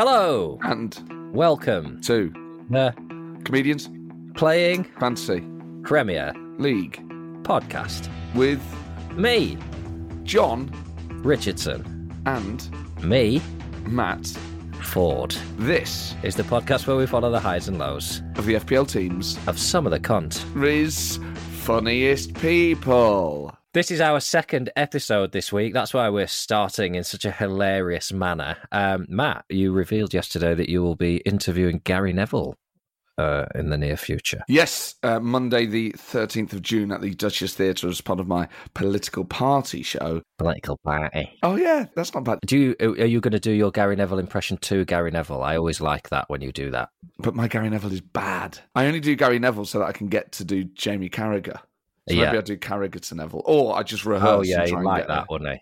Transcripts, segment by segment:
Hello, and welcome to the comedians, Playing fantasy Premier league Podcast. with Me, John Richardson. and Me, Matt. Forde. This Is the podcast where we follow the highs and lows of the FPL teams of some of the cunt. is funniest people. This is our second episode this week. That's why we're starting in such a hilarious manner. Um, Matt, you revealed yesterday that you will be interviewing Gary Neville uh, in the near future. Yes, uh, Monday the 13th of June at the Duchess Theatre as part of my political party show. Political party. Oh, yeah, that's not bad. Do you are you going to do your Gary Neville impression to Gary Neville? I always like that when you do that. But my Gary Neville is bad. I only do Gary Neville so that I can get to do Jamie Carragher. So Yeah. maybe I do Carragher to Neville. Or I just oh, rehearse. Oh yeah, he try and like get that, wouldn't he?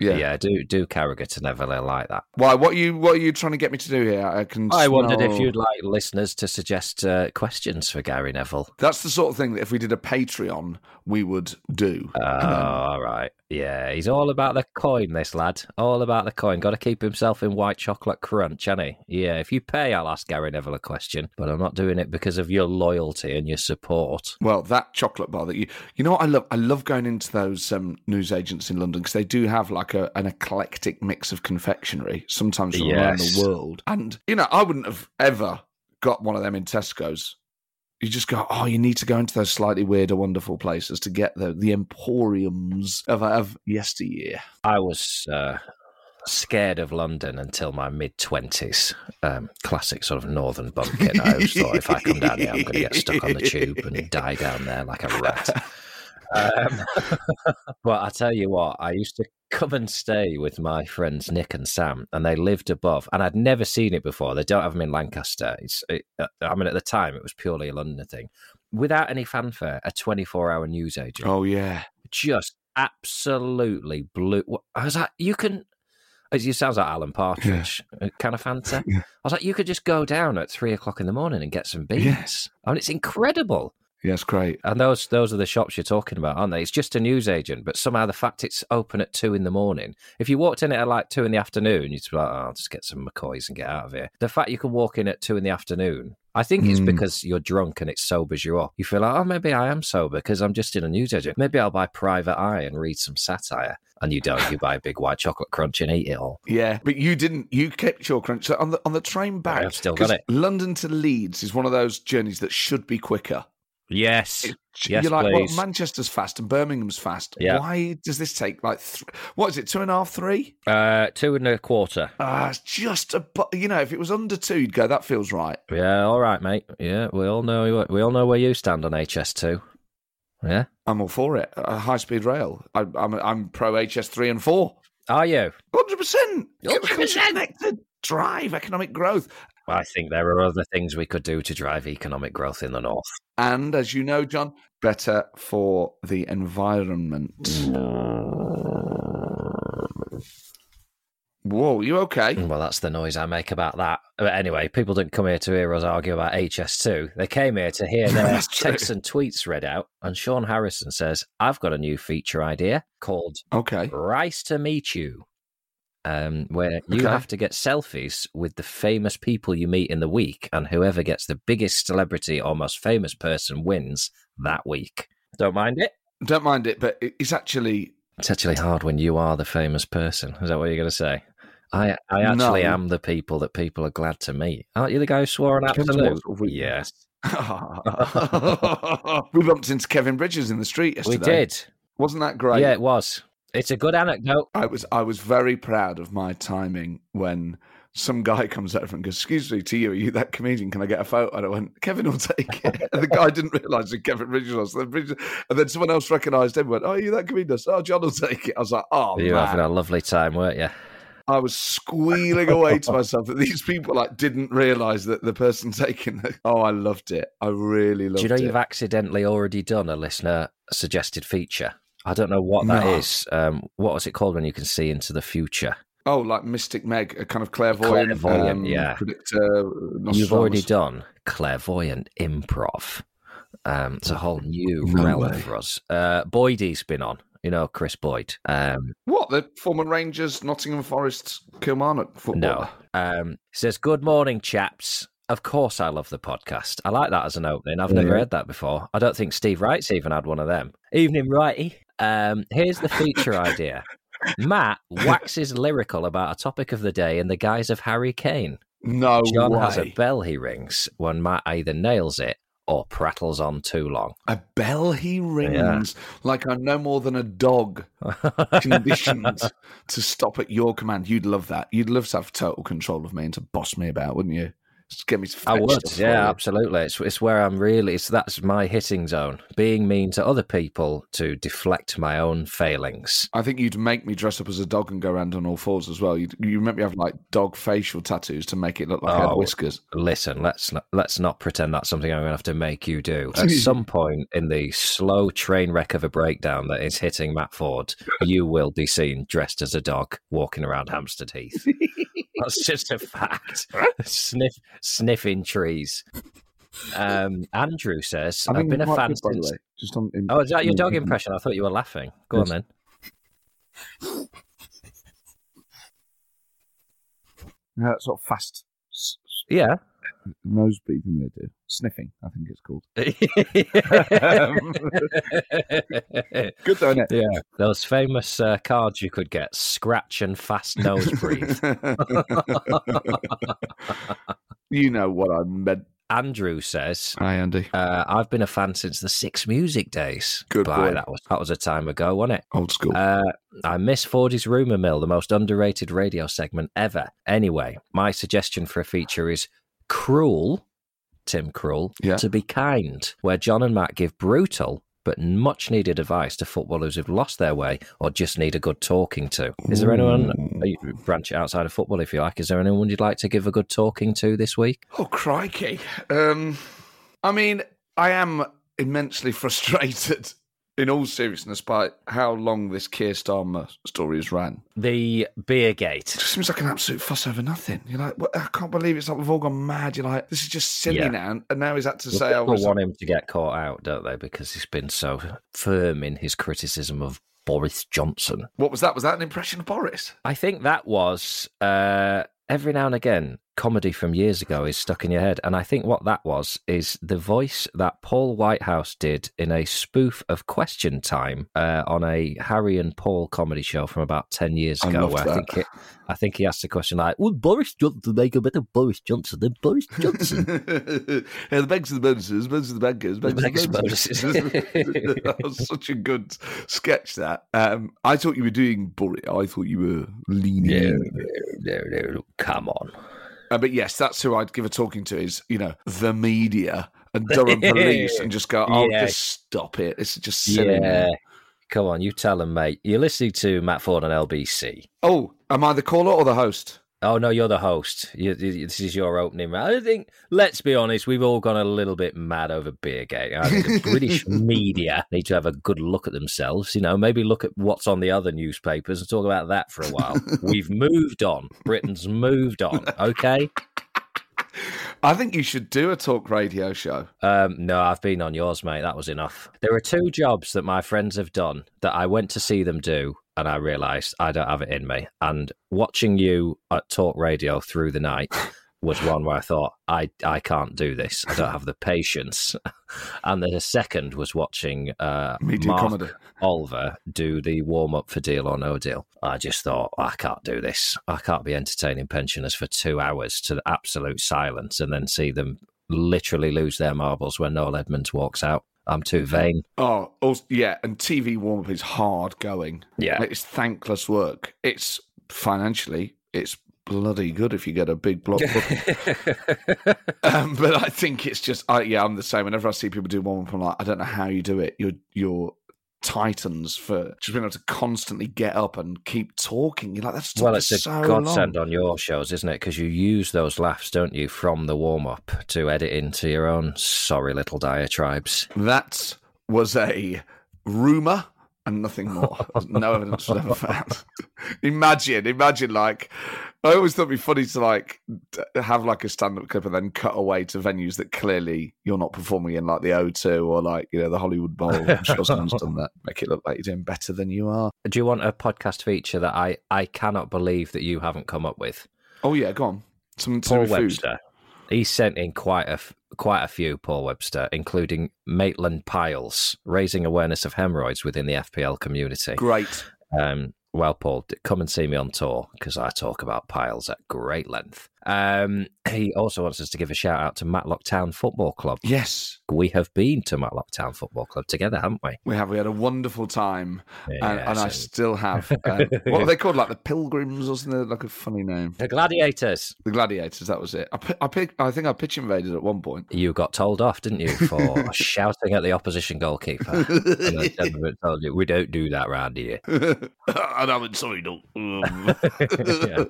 Yeah. Yeah, do do Carragher to Neville. Like that. Why? What are you? What are you trying to get me to do here? I can. I wondered if you'd like listeners to suggest uh, questions for Gary Neville. That's the sort of thing that if we did a Patreon, we would do. Oh, all right. Yeah, he's all about the coin, this lad. All about the coin. Got to keep himself in white chocolate crunch, hasn't he? Yeah, if you pay, I'll ask Gary Neville a question, but I'm not doing it because of your loyalty and your support. Well, that chocolate bar that you, you know what I love? I love going into those um, newsagents in London because they do have like a, an eclectic mix of confectionery, sometimes from around the world. And, you know, I wouldn't have ever got one of them in Tesco's. You just go, oh, you need to go into those slightly weird or wonderful places to get the, the emporiums of, of yesteryear. I was uh, scared of London until my mid 20s. Um, classic sort of northern bumpkin. I always thought if I come down here, I'm going to get stuck on the tube and die down there like a rat. Um, but I tell you what, I used to come and stay with my friends Nick and Sam, and they lived above, and I'd never seen it before. They don't have them in Lancaster. It's, it, uh, I mean, at the time, it was purely a London thing. Without any fanfare, a 24 hour news agent Oh, yeah. just absolutely blew. I was like, you can. It sounds like Alan Partridge, uh, kind of fancy. Yeah. I was like, you could just go down at three o'clock in the morning and get some beans. Yes. I mean, it's incredible. Yes, great. And those those are the shops you're talking about, aren't they? It's just a newsagent, but somehow the fact it's open at two in the morning. If you walked in at like two in the afternoon, you'd be like, oh, I'll just get some McCoys and get out of here. The fact you can walk in at two in the afternoon, I think it's Mm. because you're drunk and it sobers you up. You feel like, oh, maybe I am sober because I'm just in a newsagent. Maybe I'll buy Private Eye and read some satire. And you don't. You buy a big white chocolate crunch and eat it all. Yeah, but you didn't. You kept your crunch. So on the on the train back, I've still got it. London to Leeds is one of those journeys that should be quicker. Yes. Yes, You're like, please. well, Manchester's fast and Birmingham's fast. Yeah. Why does this take like, th- what is it, two and a half, three? Uh, two and a quarter. Ah, it's just a, you know, if it was under two, you'd go, that feels right. Yeah, all right, mate. Yeah, we all know. We all know where you stand on HS2. Yeah. I'm all for it. A high speed rail. I, I'm, I'm pro HS3 and 4. Are you? 100%. 100%. Connected. Drive economic growth. I think there are other things we could do to drive economic growth in the north. And as you know, John, better for the environment. Mm. Whoa, you okay? Well, that's the noise I make about that. But anyway, people didn't come here to hear us argue about HS2. They came here to hear their texts and tweets read out. And Sean Harrison says, I've got a new feature idea called Okay. Rice to Meet You, um, where you Okay. have to get selfies with the famous people you meet in the week, and whoever gets the biggest celebrity or most famous person wins that week. Don't mind it. Don't mind it, but it's actually It's actually hard when you are the famous person. Is that what you're going to say? I I actually No. am the people that people are glad to meet. Aren't you the guy who swore an Depends absolute? what sort of week. Yes, we bumped into Kevin Bridges in the street yesterday. we did. Wasn't that great? Yeah, it was. It's a good anecdote. I was I was very proud of my timing when some guy comes over and goes, "Excuse me, to you, are you that comedian? Can I get a photo?" And I went, "Kevin will take it." And the guy didn't realise who Kevin was. And then, and then someone else recognised him. and Went, "Oh, are you that comedian?" I said, "Oh, John will take it." I was like, "Oh you were having a lovely time, weren't you? I was squealing away to myself that these people like didn't realise that the person taking. The... Oh, I loved it. I really loved it. Do you know it. you've accidentally already done a listener suggested feature? I don't know what that No. is. Um, what was it called when you can see into the future? Oh, like Mystic Meg, a kind of clairvoyant, Clairvoyant, um, yeah. predictor. You've already done clairvoyant improv. Um, it's a whole new No realm way. for us. Uh, Boydie's been on. You know Kris Boyd. Um, What the former Rangers, Nottingham Forest, Kilmarnock footballer? no. Um, he says, Good morning, chaps. Of course, I love the podcast. I like that as an opening. I've never heard that before. I don't think Steve Wright's even had one of them. Evening, Righty. Um, here's the feature idea Matt waxes lyrical about a topic of the day in the guise of Harry Kane. No John way. has a bell he rings when Matt either nails it or prattles on too long. A bell he rings like I'm no more than a dog conditioned to stop at your command. You'd love that. You'd love to have total control of me and to boss me about, wouldn't you? Get me to I would, yeah, you. absolutely. It's it's where I'm really. It's that's my hitting zone. Being mean to other people to deflect my own failings. I think you'd make me dress up as a dog and go around on all fours as well. You'd, you make me have like dog facial tattoos to make it look like I had Oh. whiskers. Listen, let's not, let's not pretend that's something I'm going to have to make you do. At some point in the slow train wreck of a breakdown that is hitting Matt Forde, you will be seen dressed as a dog walking around Hampstead Heath. That's just a fact. Sniff, sniffing trees. Um, Andrew says, I "I've been a fan good, since." way. Just on, in- Oh, is that your dog in- impression? I thought you were laughing. Go on then. Yeah, sort of fast Yeah. Nose breathing they do. Sniffing, I think it's called. Good though, isn't yeah. Those famous uh, cards you could get scratch and fast nose breathe. you know what I meant. Andrew says, Hi, Andy. uh, I've been a fan since the Six Music days. Good Bye, boy. That was, that was a time ago, wasn't it? Old school. Uh, I miss Fordy's Rumour Mill, the most underrated radio segment ever. Anyway, my suggestion for a feature is Cruel, Tim Cruel, Yeah. to be kind, where John and Matt give brutal but much needed advice to footballers who've lost their way or just need a good talking to. Is there anyone, uh, you branch outside of football if you like, is there anyone you'd like to give a good talking to this week? Oh, crikey. Um, I mean, I am immensely frustrated, in all seriousness, by how long this Keir Starmer story has ran. The Beer Gate. It just seems like an absolute fuss over nothing. You're like, what? I can't believe it's like we've all gone mad. You're like, this is just silly Yeah. now. And now he's had to Well, say, I people was. want him to get caught out, don't they? Because he's been so firm in his criticism of Boris Johnson. What was that? Was that an impression of Boris? I think that was uh, every now and again comedy from years ago is stuck in your head, and I think what that was is the voice that Paul Whitehouse did in a spoof of Question Time uh, on a Harry and Paul comedy show from about ten years I ago. Where I think it, I think he asked the question like, "Would Boris Johnson make a better Boris Johnson than Boris Johnson?" yeah, the banks and the bonuses, bonuses and the bankers, banks the and bonuses. that was such a good sketch. That um, I thought you were doing Boris. I thought you were leaning. no, no, no, no, come on. Uh, but yes, that's who I'd give a talking to. Is you know the media and Durham police, and just go, oh, Yeah. just stop it. This is just silly. Yeah. Come on, you tell him, mate. You're listening to Matt Forde on LBC. Oh, am I the caller or the host? Oh no, you're the host. You, you- this is your opening. round. I think. Let's be honest. We've all gone a little bit mad over Beergate. I think the British media need to have a good look at themselves. You know, maybe look at what's on the other newspapers and talk about that for a while. We've moved on. Britain's moved on. Okay. I think you should do a talk radio show. Um, no, I've been on yours, mate. That was enough. There are two jobs that my friends have done that I went to see them do, and I realised I don't have it in me. And watching you at talk radio through the night was one where I thought I I can't do this. I don't have the patience. and the second was watching uh, Media Mark comedy. Olver do the warm up for Deal or No Deal. I just thought I can't do this. I can't be entertaining pensioners for two hours to absolute silence and then see them literally lose their marbles when Noel Edmonds walks out. I'm too vain. Oh, also, yeah, and TV warm up is hard going. Yeah. It's thankless work. It's financially, it's bloody good if you get a big block um, but I think it's just, I, yeah, I'm the same. Whenever I see people do warm up, I'm like, I don't know how you do it. You're, you're titans for just being able to constantly get up and keep talking. You're like, that's well, it's a so godsend long. on your shows, isn't it? Because you use those laughs, don't you, from the warm up to edit into your own sorry little diatribes. That was a rumor and nothing more. no evidence was ever found. imagine, imagine, like, I always thought it'd be funny to like have like a stand-up clip and then cut away to venues that clearly you're not performing in, like the O2 or like you know the Hollywood Bowl. I'm sure someone's done that. Make it look like you're doing better than you are. Do you want a podcast feature that I, I cannot believe that you haven't come up with? Oh yeah, go on. Some Paul with food. Webster. He sent in quite a quite a few. Paul Webster, including Maitland Piles, raising awareness of hemorrhoids within the FPL community. Great. Um, well, Paul, come and see me on tour because I talk about piles at great length. Um, he also wants us to give a shout out to Matlock Town Football Club. Yes, We have been to Matlock Town Football Club together, haven't we? we have. We had a wonderful time, and, and I still have. Uh, what are they called? Like the Pilgrims, or something? Like a funny name. the Gladiators. The Gladiators. That was it. I, I, pick, I think I pitch invaded at one point. You got told off, didn't you, for shouting at the opposition goalkeeper? Told you, we don't do that round here. and I'm sorry, no. Yeah.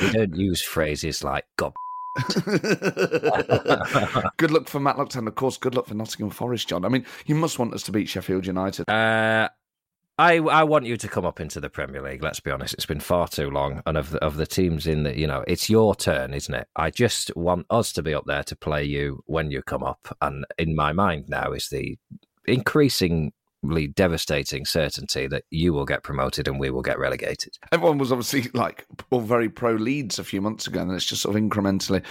We don't use phrases like "God." good luck for Matlock Town, of course. Good luck for Nottingham Forest, John. I mean, you must want us to beat Sheffield United. Uh, I I want you to come up into the Premier League. Let's be honest; it's been far too long, and of the, of the teams in the, you know, it's your turn, isn't it? I just want us to be up there to play you when you come up, and in my mind now is the increasingly devastating certainty that you will get promoted and we will get relegated. Everyone was obviously like all very pro Leeds a few months ago, and it's just sort of incrementally.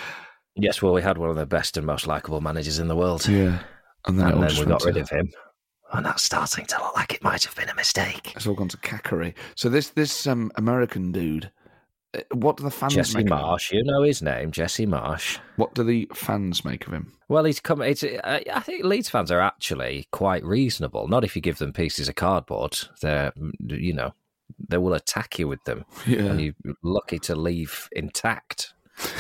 Yes, well, we had one of the best and most likable managers in the world, Yeah. And then, and then we got rid of him, and that's starting to look like it might have been a mistake. It's all gone to cackery. So this this um, American dude, Uh, what do the fans Jesse make of him? Marsch, you know his name, Jesse Marsch. What do the fans make of him? Well, he's come. It's. I I think Leeds fans are actually quite reasonable. Not if you give them pieces of cardboard. They're, you know, they will attack you with them, Yeah. and you're lucky to leave intact.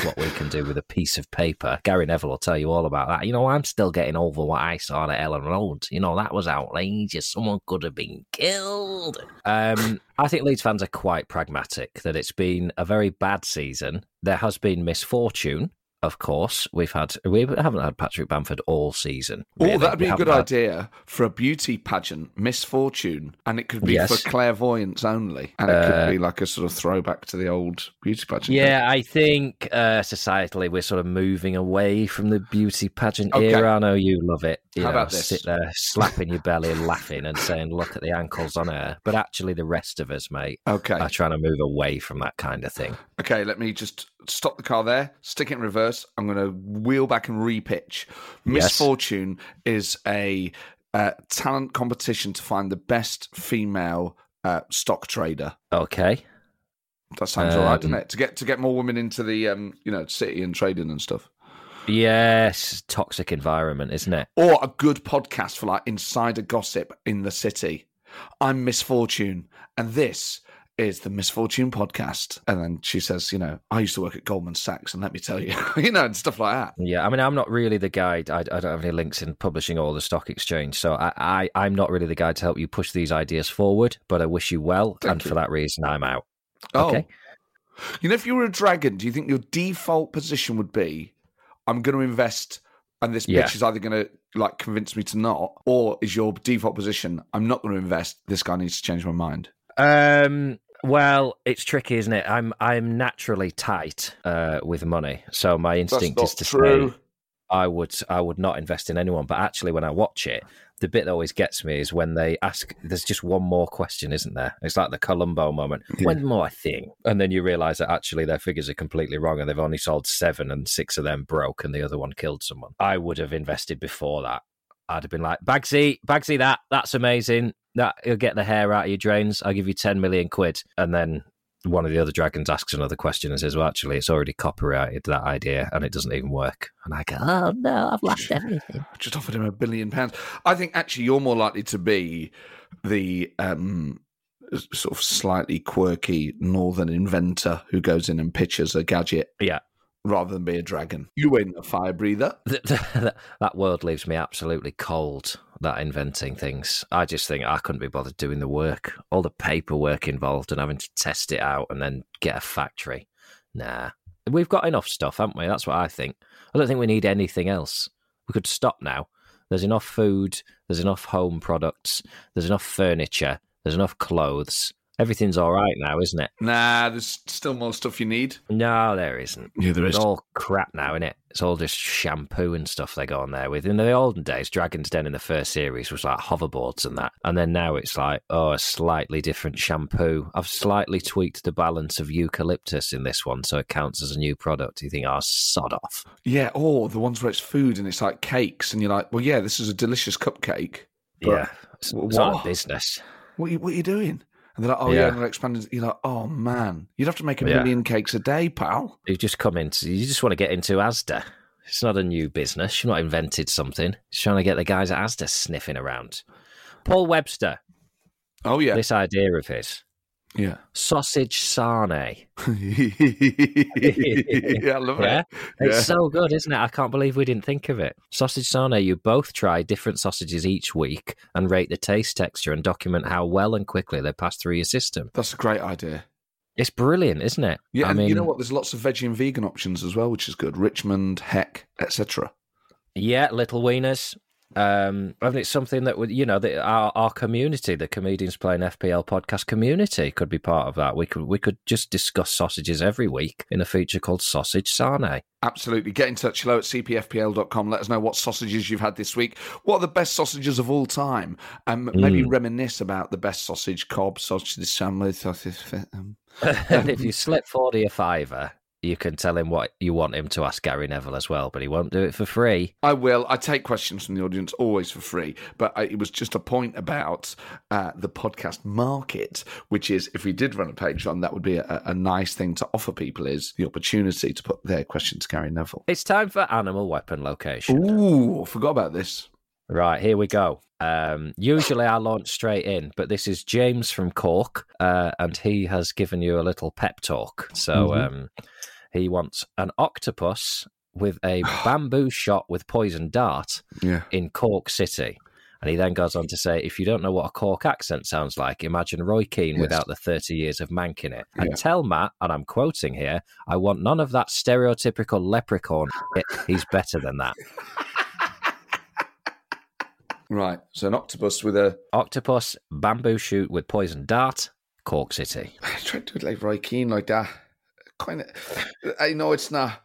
What we can do with a piece of paper. Gary Neville will tell you all about that. You know, I'm still getting over what I saw at Elland Road. You know, that was outrageous. Someone could have been killed. Um, I think Leeds fans are quite pragmatic that it's been a very bad season. There has been misfortune, of course. We've had we haven't had Patrick Bamford all season. Oh, that'd be We a good had- idea for a beauty pageant, Misfortune, and it could be Yes. for clairvoyance only, and it Uh, could be like a sort of throwback to the old beauty pageant. Yeah, I think uh, societally we're sort of moving away from the beauty pageant Okay. era. I know you love it. You How know, about this? sit there slapping your belly and laughing and saying, "Look at the ankles on her." But actually, the rest of us, mate, Okay. are trying to move away from that kind of thing. Okay, let me just stop the car there, stick it in reverse. I'm going to wheel back and repitch. Misfortune is a uh, talent competition to find the best female uh, stock trader. Okay. That sounds all right, doesn't Um, it? To get to get more women into the um, you know city and trading and stuff. Yes, toxic environment, isn't it? Or a good podcast for like insider gossip in the city. I'm Misfortune, and this is the Misfortune podcast. And then she says, you know, I used to work at Goldman Sachs, and let me tell you, you know, and stuff like that. Yeah, I mean, I'm not really the guide. I, I don't have any links in publishing or the stock exchange, so I, I, I'm not really the guy to help you push these ideas forward. But I wish you well, Thank and you. for that reason, I'm out. Oh. Okay. You know, if you were a dragon, do you think your default position would be, I'm going to invest, and this Yeah. bitch is either going to like convince me to not, or is your default position, I'm not going to invest. This guy needs to change my mind. Um. Well, it's tricky, isn't it? I'm I'm naturally tight uh, with money, so my instinct is to say I would I would not invest in anyone. But actually, when I watch it, the bit that always gets me is when they ask. There's just one more question, isn't there? It's like the Columbo moment. One more thing, and then you realise that actually their figures are completely wrong, and they've only sold seven, and six of them broke, and the other one killed someone. I would have invested before that. I'd have been like, Bagsy, Bagsy, that that's amazing. That you'll get the hair out of your drains. I'll give you ten million quid, and then one of the other dragons asks another question and says, "Well, actually, it's already copyrighted that idea, and it doesn't even work." And I go, "Oh no, I've lost everything." Just offered him a billion pounds. I think actually you're more likely to be the um, sort of slightly quirky northern inventor who goes in and pitches a gadget Yeah, rather than be a dragon. You ain't a fire breather. that world leaves me absolutely cold. That inventing things, I just think I couldn't be bothered doing the work, all the paperwork involved, and having to test it out and then get a factory. Nah, we've got enough stuff, haven't we? That's what I think. I don't think we need anything else. We could stop now. There's enough food. There's enough home products. There's enough furniture. There's enough clothes. Everything's all right now, isn't it? Nah, there's still more stuff you need. No, there isn't. Yeah, there It's all crap now, isn't it? It's all just shampoo and stuff they go on there with. In the olden days, Dragon's Den in the first series was like hoverboards and that. And then now it's like, oh, a slightly different shampoo. I've slightly tweaked the balance of eucalyptus in this one so it counts as a new product. You think, oh, sod off. Yeah, or the ones where it's food and it's like cakes, and you're like, well, yeah, this is a delicious cupcake. Yeah. It's, it's not a business. What are you, what are you doing? And they're like, oh, yeah, Yeah. and they're expanding. You're like, oh, man, you'd have to make a Yeah. million cakes a day, pal. You just come into, you just want to get into Asda. It's not a new business. You've not invented something. It's trying to get the guys at Asda sniffing around. Paul Webster, Oh, yeah. this idea of his Yeah. sausage sarnie. yeah, I love Yeah, it. it's Yeah. so good, isn't it? I can't believe we didn't think of it. Sausage sarnie, you both try different sausages each week and rate the taste, texture, and document how well and quickly they pass through your system. That's a great idea. It's brilliant, isn't it? Yeah, I and mean, you know what? There's lots of veggie and vegan options as well, which is good. Richmond, Heck, etc. Yeah, little wieners. Um, and it's something that would, you know, that our our community, the comedians playing FPL podcast community, could be part of that. We could we could just discuss sausages every week in a feature called Sausage Sarnie. Absolutely. Get in touch. Hello at cpfpl.com. Let us know what sausages you've had this week. What are the best sausages of all time? Um, Maybe reminisce about the best sausage, cob, sausage, sandwich, sausage. Um, and if you slip Fordy a fiver, you can tell him what you want him to ask Gary Neville as well, but he won't do it for free. I will. I take questions from the audience always for free, but I, it was just a point about uh, the podcast market, which is if we did run a Patreon, that would be a, a nice thing to offer people is the opportunity to put their question to Gary Neville. It's time for animal weapon location. Ooh, forgot about this. Right, here we go. Um, usually I launch straight in, but this is James from Cork, uh, and he has given you a little pep talk. So Mhm. um, he wants an octopus with a bamboo shot with poison dart Yeah. in Cork City. And he then goes on to say, if you don't know what a Cork accent sounds like, imagine Roy Keane Yes. without the 30 years of manking it. And Yeah. tell Matt, and I'm quoting here, I want none of that stereotypical leprechaun. He's better than that. Right. So an octopus with a. Octopus, bamboo shoot with poison dart, Cork City. I tried to do it like Roy Keane, like that. Kind of. I know it's not,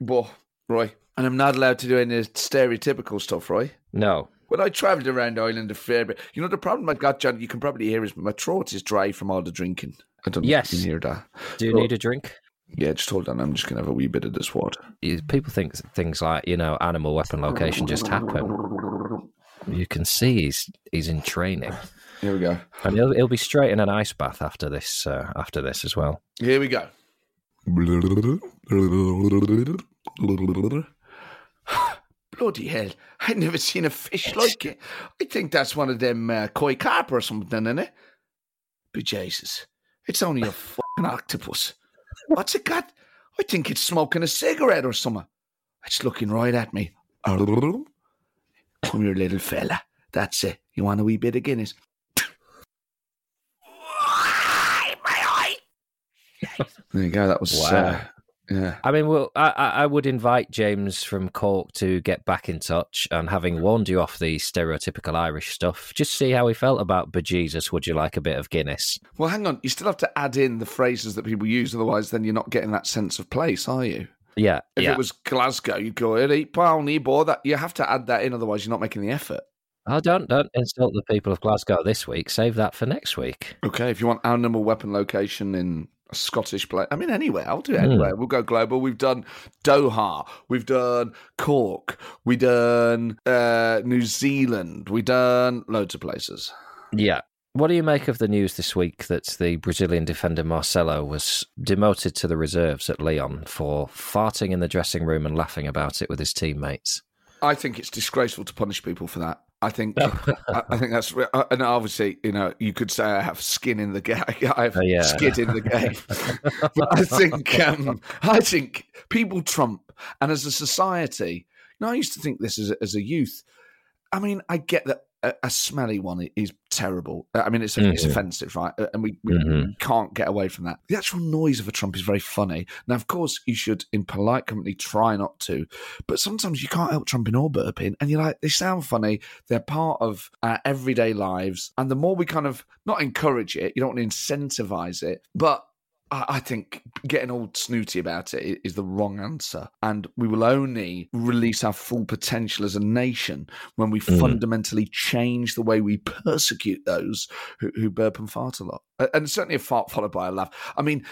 but Roy, and I'm not allowed to do any stereotypical stuff, Roy. No. When I travelled around Ireland a fair bit, you know the problem I've got, John. You can probably hear is my throat is dry from all the drinking. I don't know Yes. if you can hear that. Do you Well- need a drink? Yeah, just hold on. I'm just gonna have a wee bit of this water. People think things like, you know, animal weapon location just happen. You can see he's he's in training. Here we go. And he'll, he'll be straight in an ice bath after this uh, after this as well. Here we go. Bloody hell! I've never seen a fish like it. I think that's one of them uh, koi carp or something, isn't it? But Jesus, it's only a fucking octopus. What's it got? I think it's smoking a cigarette or something. It's looking right at me. Come here, little fella. That's it. You want a wee bit of Guinness? There you go. That was Wow. uh, yeah. I mean, well, I I would invite James from Cork to get back in touch, and having warned you off the stereotypical Irish stuff, just see how he felt about bejesus. Would you like a bit of Guinness? Well, hang on. You still have to add in the phrases that people use, otherwise, then you're not getting that sense of place, are you? Yeah, If yeah. it was Glasgow, you'd go, "Hey, pony boy." That you have to add that in, otherwise, you're not making the effort. Oh, don't don't insult the people of Glasgow this week. Save that for next week. Okay, if you want our animal weapon location in a Scottish place, I mean, anywhere, I'll do it anywhere. We'll go global. We've done Doha, we've done Cork, we've done uh, New Zealand, we've done loads of places. Yeah. What do you make of the news this week that the Brazilian defender Marcelo was demoted to the reserves at Lyon for farting in the dressing room and laughing about it with his teammates? I think it's disgraceful to punish people for that. I think I, I think that's uh, and obviously you know you could say I have skin in the game. I have Oh, yeah. skid in the game. but I think um, I think people trump, and as a society, you know, I used to think this as a, as a youth. I mean, I get that a, a smelly one is terrible. I mean, it's it's Mhm. offensive, right? Uh, And we, we Mhm. can't get away from that. The actual noise of a trump is very funny. Now, of course, you should, in polite company, try not to. But sometimes you can't help trumping or burping, and you're like, they sound funny. They're part of our everyday lives, and the more we kind of not encourage it, you don't want to incentivize it, but. I think getting all snooty about it is the wrong answer. And we will only release our full potential as a nation when we Mm. fundamentally change the way we persecute those who, who burp and fart a lot. And certainly a fart followed by a laugh. I mean,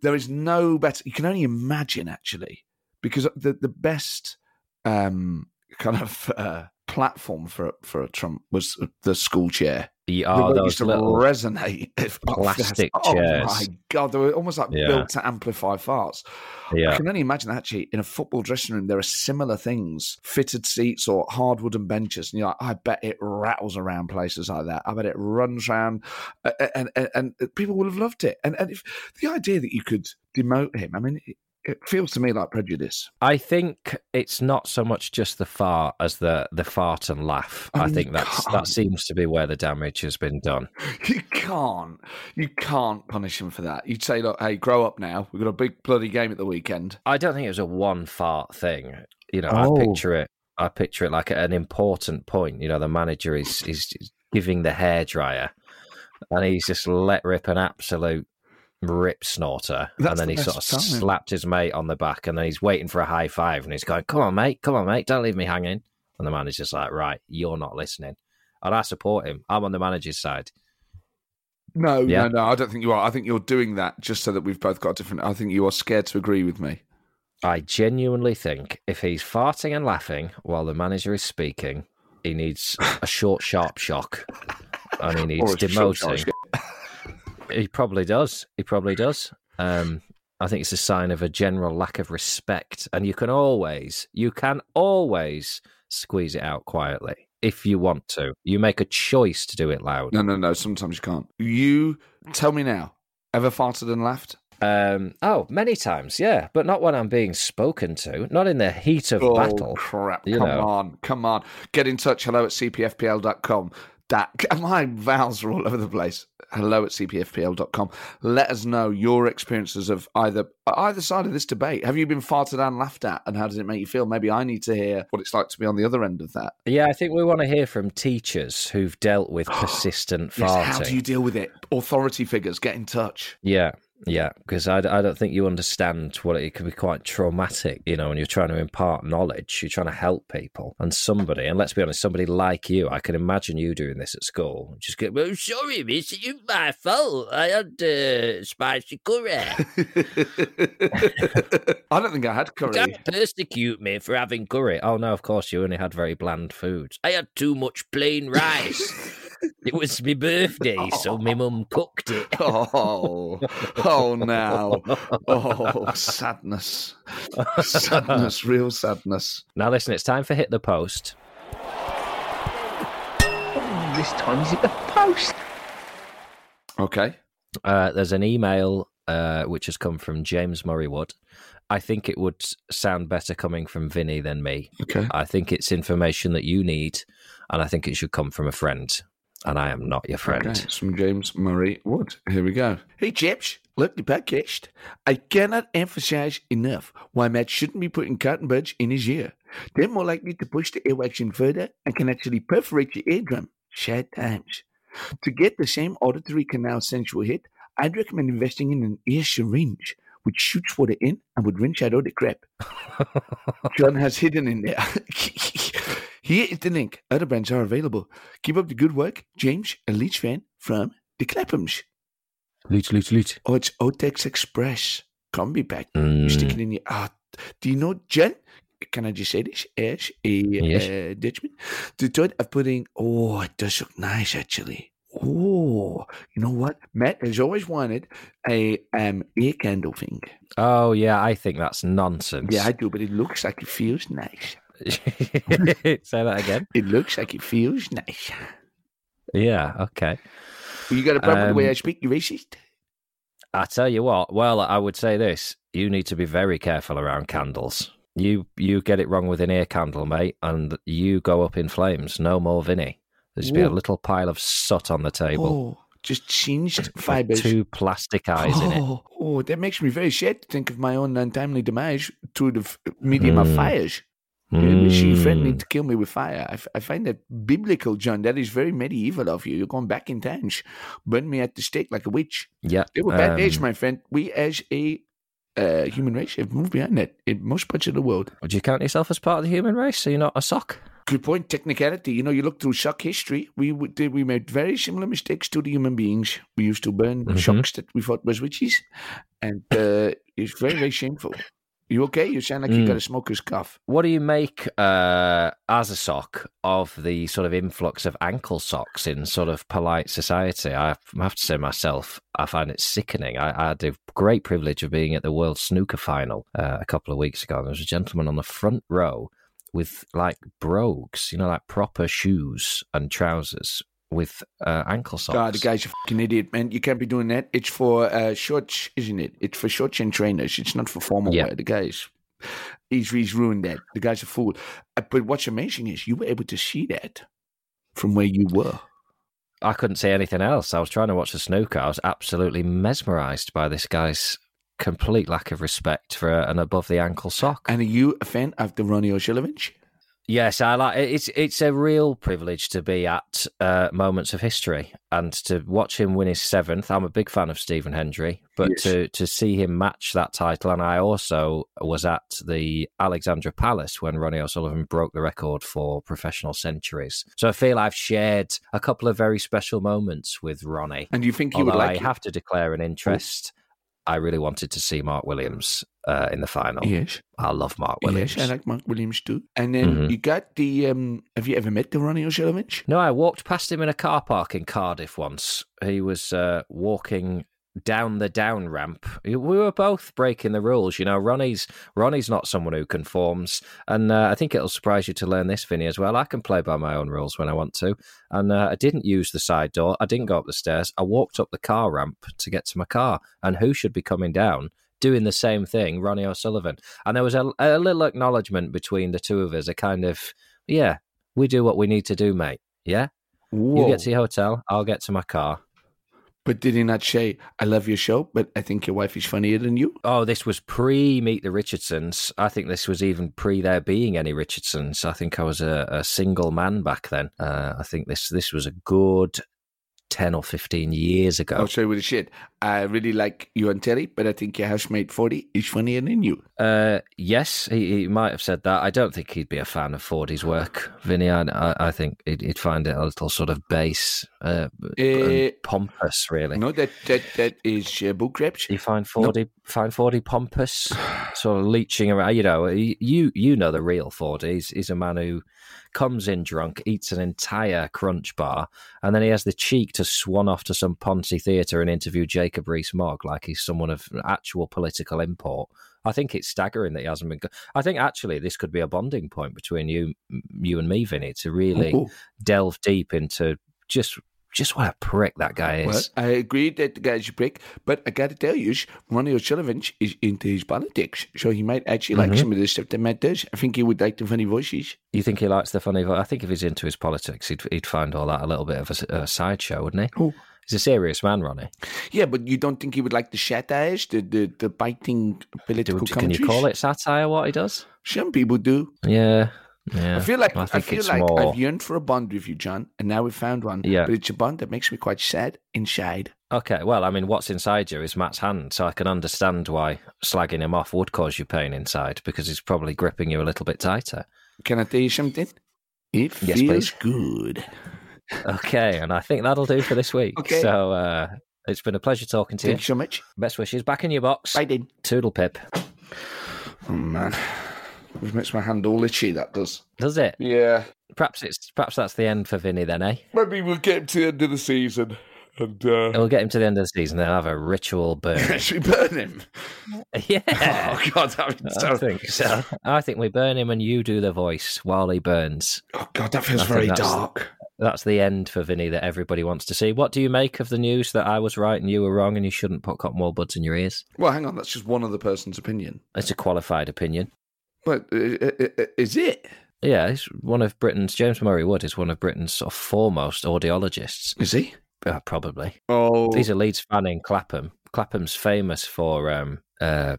there is no better. You can only imagine, actually, because the, the best um, kind of uh, platform for, for a Trump was the school chair. The, The way those used to little resonate. plastic oh, chairs. Oh my God, they were almost like Yeah. built to amplify farts. Yeah. I can only imagine actually in a football dressing room there are similar things, fitted seats or hard wooden benches, and you're like, I bet it rattles around places like that. I bet it runs around, uh, and and, and people would have loved it. And and if the idea that you could demote him, I mean, it, feels to me like prejudice. I think it's not so much just the fart as the the fart and laugh. I I, think that's can't. that seems to be where the damage has been done. You can't, you can't punish him for that. You'd say, look, hey, grow up now. We've got a big bloody game at the weekend. I don't think it was a one fart thing. You know, Oh. I picture it. I picture it like at an important point. You know, the manager is is giving the hairdryer, and he's just let rip an absolute rip snorter, That's and then the he sort of time. slapped his mate on the back, and then he's waiting for a high five, and he's going, "Come on, mate, come on, mate, don't leave me hanging." And the man is just like, "Right, you're not listening." And I support him. I'm on the manager's side. No, Yeah. no, no. I don't think you are. I think you're doing that just so that we've both got different. I think you are scared to agree with me. I genuinely think if he's farting and laughing while the manager is speaking, he needs a short, sharp shock, and he needs Or a short, sharp demoting. He probably does. He probably does. Um, I think it's a sign of a general lack of respect, and you can always, you can always squeeze it out quietly if you want to. You make a choice to do it loud. No, no, no. Sometimes you can't. You tell me now. Ever farted and laughed? Um, oh, many times, yeah, but not when I'm being spoken to. Not in the heat of oh, battle. crap. come know. on. Come on. Get in touch. Hello at cpfpl.com. That, my vowels are all over the place. Hello at cpfpl.com. Let us know your experiences of either either side of this debate. Have you been farted and laughed at, and how does it make you feel? Maybe I need to hear what it's like to be on the other end of that. Yeah, I think we want to hear from teachers who've dealt with persistent farting. Yes, how do you deal with it? Authority figures, get in touch. Yeah, yeah, because I, I don't think you understand what it, it can be quite traumatic, you know, when you're trying to impart knowledge, you're trying to help people, and somebody, and let's be honest, somebody like you, I can imagine you doing this at school. Just go, well, sorry, miss, it's my fault. I had uh, spicy curry. I don't think I had curry. Don't persecute me for having curry. Oh no, of course you only had very bland foods. I had too much plain rice. it was my birthday, so my mum cooked it. Oh, oh, now, oh, sadness, sadness, real sadness. Now listen, it's time for hit the post. This time is it the post. Okay, Uh, there's an email uh, which has come from James Murray Wood. I think it would sound better coming from Vinny than me. okay. I think it's information that you need, and I think it should come from a friend. And I am not your friend. Okay, it's from James Murray Wood. Here we go. Hey, chaps, look the podcast. I cannot emphasize enough why Matt shouldn't be putting cotton buds in his ear. They're more likely to push the earwax in further and can actually perforate your eardrum. Sad times. To get the same auditory canal sensual hit, I'd recommend investing in an ear syringe, which shoots water in and would rinse out all the crap. John has hidden in there. Here is the link. Other brands are available. Keep up the good work. James, a Leach fan from the Claphams. Leech, leech, leech. Oh, it's Otex Express. Combi pack. You stick it in your. Ah, do you know, Jen? Can I just say this as a Yes. uh, Dutchman? The thought of putting. Oh, it does look nice, actually. Oh, you know what? Matt has always wanted a um ear candle thing. Oh yeah, I think that's nonsense. Yeah, I do, but it looks like it feels nice. Say that again. It looks like it feels nice. Yeah. Okay. You got a problem with the way Um, I speak, you racist? I tell you what. Well, I would say this: you need to be very careful around candles. You you get it wrong with an ear candle, mate, and you go up in flames. No more Vinny. There's be a little pile of soot on the table. Oh, just singed with fibers. two plastic eyes in it. Oh, oh, that makes me very sad to think of my own untimely demise through the medium of Mm. fires. Mm. She threatening to kill me with fire. I, f- I find that biblical, John. That is very medieval of you. You're going back in times. Burn me at the stake like a witch. Yeah. They were bad days, um, my friend. We, as a uh, human race, have moved beyond that in most parts of the world. Would you count yourself as part of the human race? So you're not a sock? Good point. Technicality. You know, you look through shock history. We did. We made very similar mistakes to the human beings. We used to burn Mhm. shocks that we thought was witches, and uh, it's very, very shameful. You okay? You sound like you Mm. got a smoker's cough. What do you make uh, as a sock of the sort of influx of ankle socks in sort of polite society? I have to say myself, I find it sickening. I, I had the great privilege of being at the World Snooker Final uh, a couple of weeks ago. There was a gentleman on the front row with like brogues, you know, like proper shoes and trousers with uh, ankle socks. God, the guy's a fucking idiot, man. You can't be doing that. It's for uh, shorts, isn't it? It's for shorts and trainers. It's not for formal Yeah. wear. The guy's he's he's ruined that. The guy's a fool. Uh, but what's amazing is you were able to see that from where you were. I couldn't say anything else. I was trying to watch the snooker. I was absolutely mesmerised by this guy's complete lack of respect for an above the ankle sock. And are you a fan of the Ronnie O'Sullivan? Yes, I like it's it's a real privilege to be at uh, moments of history and to watch him win his seventh. I'm a big fan of Stephen Hendry, but Yes. to to see him match that title, and I also was at the Alexandra Palace when Ronnie O'Sullivan broke the record for professional centuries. So I feel I've shared a couple of very special moments with Ronnie. And you think you would I it? have to declare an interest. I really wanted to see Mark Williams uh, in the final. Yes. I love Mark Williams. Yes, I like Mark Williams too. And then Mhm. you got the. um Have you ever met the Ronnie O'Sullivan? No, I walked past him in a car park in Cardiff once. He was uh, walking down the down ramp. We were both breaking the rules. You know, Ronnie's Ronnie's not someone who conforms, and uh, I think it'll surprise you to learn this, Vinny, as well. I can play by my own rules when I want to, and uh, I didn't use the side door. I didn't go up the stairs. I walked up the car ramp to get to my car, and who should be coming down? Doing the same thing, Ronnie O'Sullivan. And there was a, a little acknowledgement between the two of us, a kind of, yeah, we do what we need to do, mate. Yeah? Whoa. You get to your hotel, I'll get to my car. But did he not say, I love your show, but I think your wife is funnier than you? Oh, this was pre Meet the Richardsons. I think this was even pre there being any Richardsons. I think I was a, a single man back then. Uh, I think this this was a good ten or fifteen years ago. I'll show you with the shit. I really like you and Terry, but I think your housemate 40 is funnier than you. Uh, yes, he, he might have said that. I don't think he'd be a fan of Fordy's work, Vinny. I, I, think he'd, he'd find it a little sort of base, uh, Eh, pompous, really. No, that that that is uh, book reps. You find Fordy, find Fordy pompous, sort of leeching around. You know, you you know the real Fordy. He's, he's a man who comes in drunk, eats an entire crunch bar, and then he has the cheek to swan off to some Ponzi theatre and interview Jacob Rees-Mogg like he's someone of actual political import. I think it's staggering that he hasn't been. I think actually this could be a bonding point between you, you and me, Vinny, to really Oh, delve deep into just just what a prick that guy well, is. I agree that the guy's a prick, but I got to tell you, Ronnie O'Sullivan is into his politics, so he might actually like Mhm. some of the stuff that Matt does. I think he would like the funny voices. You think he likes the funny? vo- I think if he's into his politics, he'd he'd find all that a little bit of a sideshow, wouldn't he? Oh. He's a serious man, Ronnie. Yeah, but you don't think he would like the satires, the the, the biting Do, political can you call it satire? What he does? Some people do. Yeah, yeah. I feel like I I, feel like more- I've yearned for a bond with you, John, and now we've found one. Yeah. but it's a bond that makes me quite sad inside. Okay, well, I mean, what's inside you is Matt's hand, so I can understand why slagging him off would cause you pain inside because he's probably gripping you a little bit tighter. Can I tell you something? It Yes, feels please. good. Okay, and I think that'll do for this week. Okay. So uh, it's been a pleasure talking to Thank you. you so much. Best wishes back in your box. Bye, then. Toodle pip. Oh man, it makes my hand all itchy. That does. Does it? Yeah. Perhaps it's perhaps that's the end for Vinny then, eh? Maybe we'll get him to the end of the season and uh, We'll get him to the end of the season, then have a ritual burn. actually burn him. yeah. Oh god, that would I sound- think so. I think we burn him and you do the voice while he burns. Oh god, that feels I very that's- dark. That's the end for Vinny that everybody wants to see. What do you make of the news that I was right and you were wrong and you shouldn't put cotton wool buds in your ears? Well, hang on, that's just one other person's opinion. It's a qualified opinion. But uh, uh, uh, is it? Yeah, he's one of Britain's, James Murray Wood is one of Britain's sort of foremost audiologists. Is he? Uh, probably. Oh, He's a Leeds fan in Clapham. Clapham's famous for um, uh,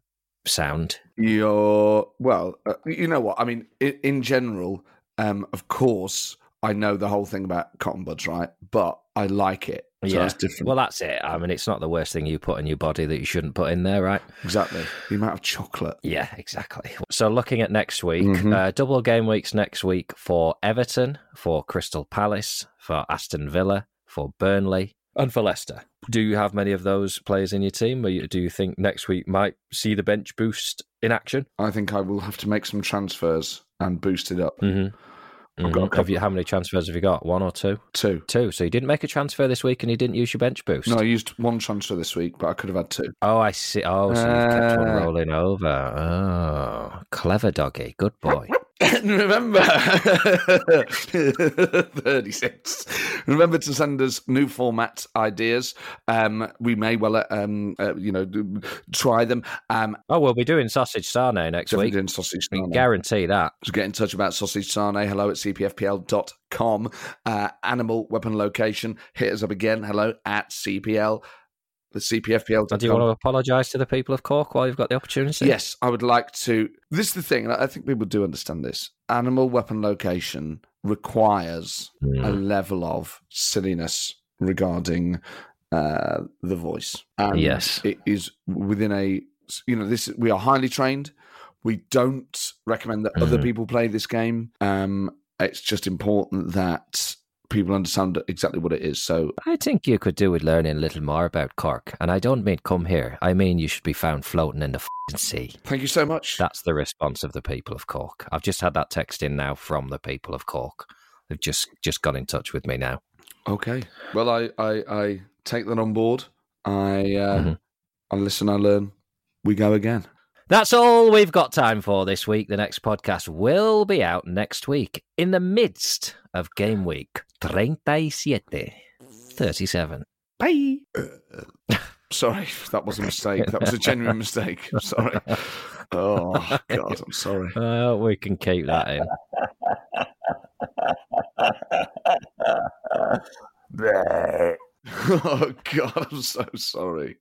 sound. You're well. Uh, you know what? I mean, in, in general, um, of course, I know the whole thing about cotton buds, right? But I like it. So yeah. that's different. Well, that's it. I mean, it's not the worst thing you put in your body that you shouldn't put in there, right? exactly. The amount of chocolate. Yeah, exactly. So, looking at next week, Mhm. uh, double game weeks next week for Everton, for Crystal Palace, for Aston Villa, for Burnley, and for Leicester. Do you have many of those players in your team? Or do you think next week might see the bench boost in action? I think I will have to make some transfers and boost it up. Mm-hmm. A Have you, how many transfers have you got? One or two? Two. Two. So you didn't make a transfer this week and you didn't use your bench boost? No, I used one transfer this week, but I could have had two. Oh, I see. Oh, so you've kept one Uh. rolling over. Oh, clever doggy. Good boy. Remember, 36. Remember to send us new format ideas. Um, we may well, uh, um, uh, you know, do- try them. Um, Oh, we'll be doing sausage sarne next week. doing sausage. We can guarantee that. So get in touch about sausage sarne. Hello at cpfpl.com. Uh, animal weapon location. Hit us up again. Hello at cpl. The. And do you want to apologise to the people of Cork while you've got the opportunity? Yes, I would like to. This is the thing, I think people do understand this. Animal weapon location requires a Mm. level of silliness regarding uh, the voice. And Yes. it is within a. You know, this we are highly trained. We don't recommend that other Mhm. people play this game. Um, it's just important that people understand exactly what it is. So I think you could do with learning a little more about Cork. And I don't mean come here. I mean you should be found floating in the fing sea. thank you so much. That's the response of the people of Cork. I've just had that text in now from the people of Cork. They've just just got in touch with me now. Okay. Well, I, I, I take that on board. I, uh, Mhm. I listen, I learn. We go again. That's all we've got time for this week. The next podcast will be out next week in the midst of game week 37. 37. Bye. sorry, that was a mistake. That was a genuine mistake. I'm sorry. Oh, God, I'm sorry. Uh, we can keep that in. oh, God, I'm so sorry.